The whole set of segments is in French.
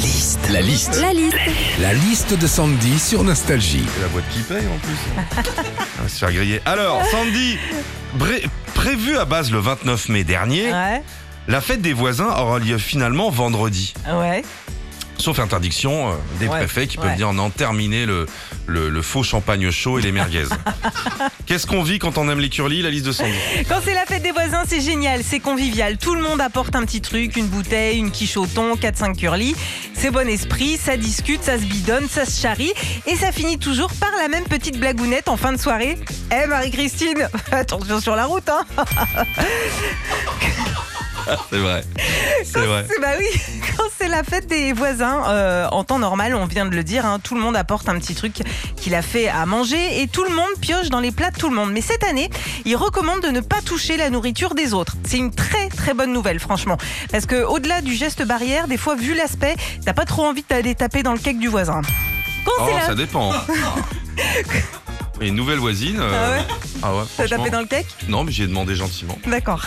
La liste. La liste. La liste. La liste de Sandy sur Nostalgie. C'est la boîte qui paye en plus. On va se faire griller. Alors, Sandy, bré- prévu à base le 29 mai dernier, Ouais, la fête des voisins aura lieu finalement vendredi. ouais. Sauf interdiction euh, des Ouais, préfets qui ouais. peuvent dire en terminer le, le, le faux champagne chaud et les merguez. Qu'est-ce qu'on vit quand on aime les curlis La liste de Sandy. Quand c'est la fête des voisins, c'est génial, c'est convivial. Tout le monde apporte un petit truc, une bouteille, une quiche au thon, 4-5 curly. C'est bon esprit, ça discute, ça se bidonne, ça se charrie. Et ça finit toujours par la même petite blagounette en fin de soirée. Eh Marie-Christine, attention sur la route, hein C'est vrai. C'est vrai. Bah oui, quand c'est la fête des voisins, euh, en temps normal, on vient de le dire, hein, tout le monde apporte un petit truc qu'il a fait à manger et tout le monde pioche dans les plats de tout le monde. Mais cette année, il recommande de ne pas toucher la nourriture des autres. C'est une très très bonne nouvelle, franchement. Parce que au-delà du geste barrière, des fois, vu l'aspect, t'as pas trop envie d'aller taper dans le cake du voisin. Quand Oh, la... ça dépend. Et une nouvelle voisine. euh, Ah ouais ah ouais, T'as franchement. tapé dans le cake Non, mais j'ai demandé gentiment. D'accord.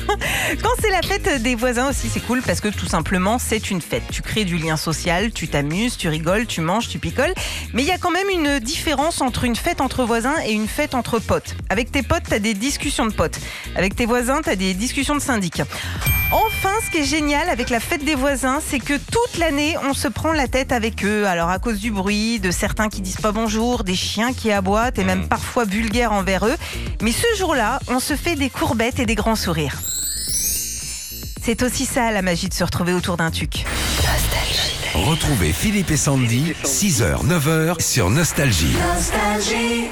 Quand c'est la fête des voisins aussi, c'est cool parce que tout simplement, c'est une fête. Tu crées du lien social, tu t'amuses, tu rigoles, tu manges, tu picoles. Mais il y a quand même une différence entre une fête entre voisins et une fête entre potes. Avec tes potes, t'as des discussions de potes. Avec tes voisins, t'as des discussions de syndic. Enfin, ce qui est génial avec la fête des voisins, c'est que toute l'année, on se prend la tête avec eux. Alors, à cause du bruit, de certains qui disent pas bonjour, des chiens qui aboient et même parfois vulgaires envers eux. Mais ce jour-là, on se fait des courbettes et des grands sourires. C'est aussi ça la magie de se retrouver autour d'un tuc. Retrouvez Philippe et Sandy, 6h, 9h sur Nostalgie. Nostalgie.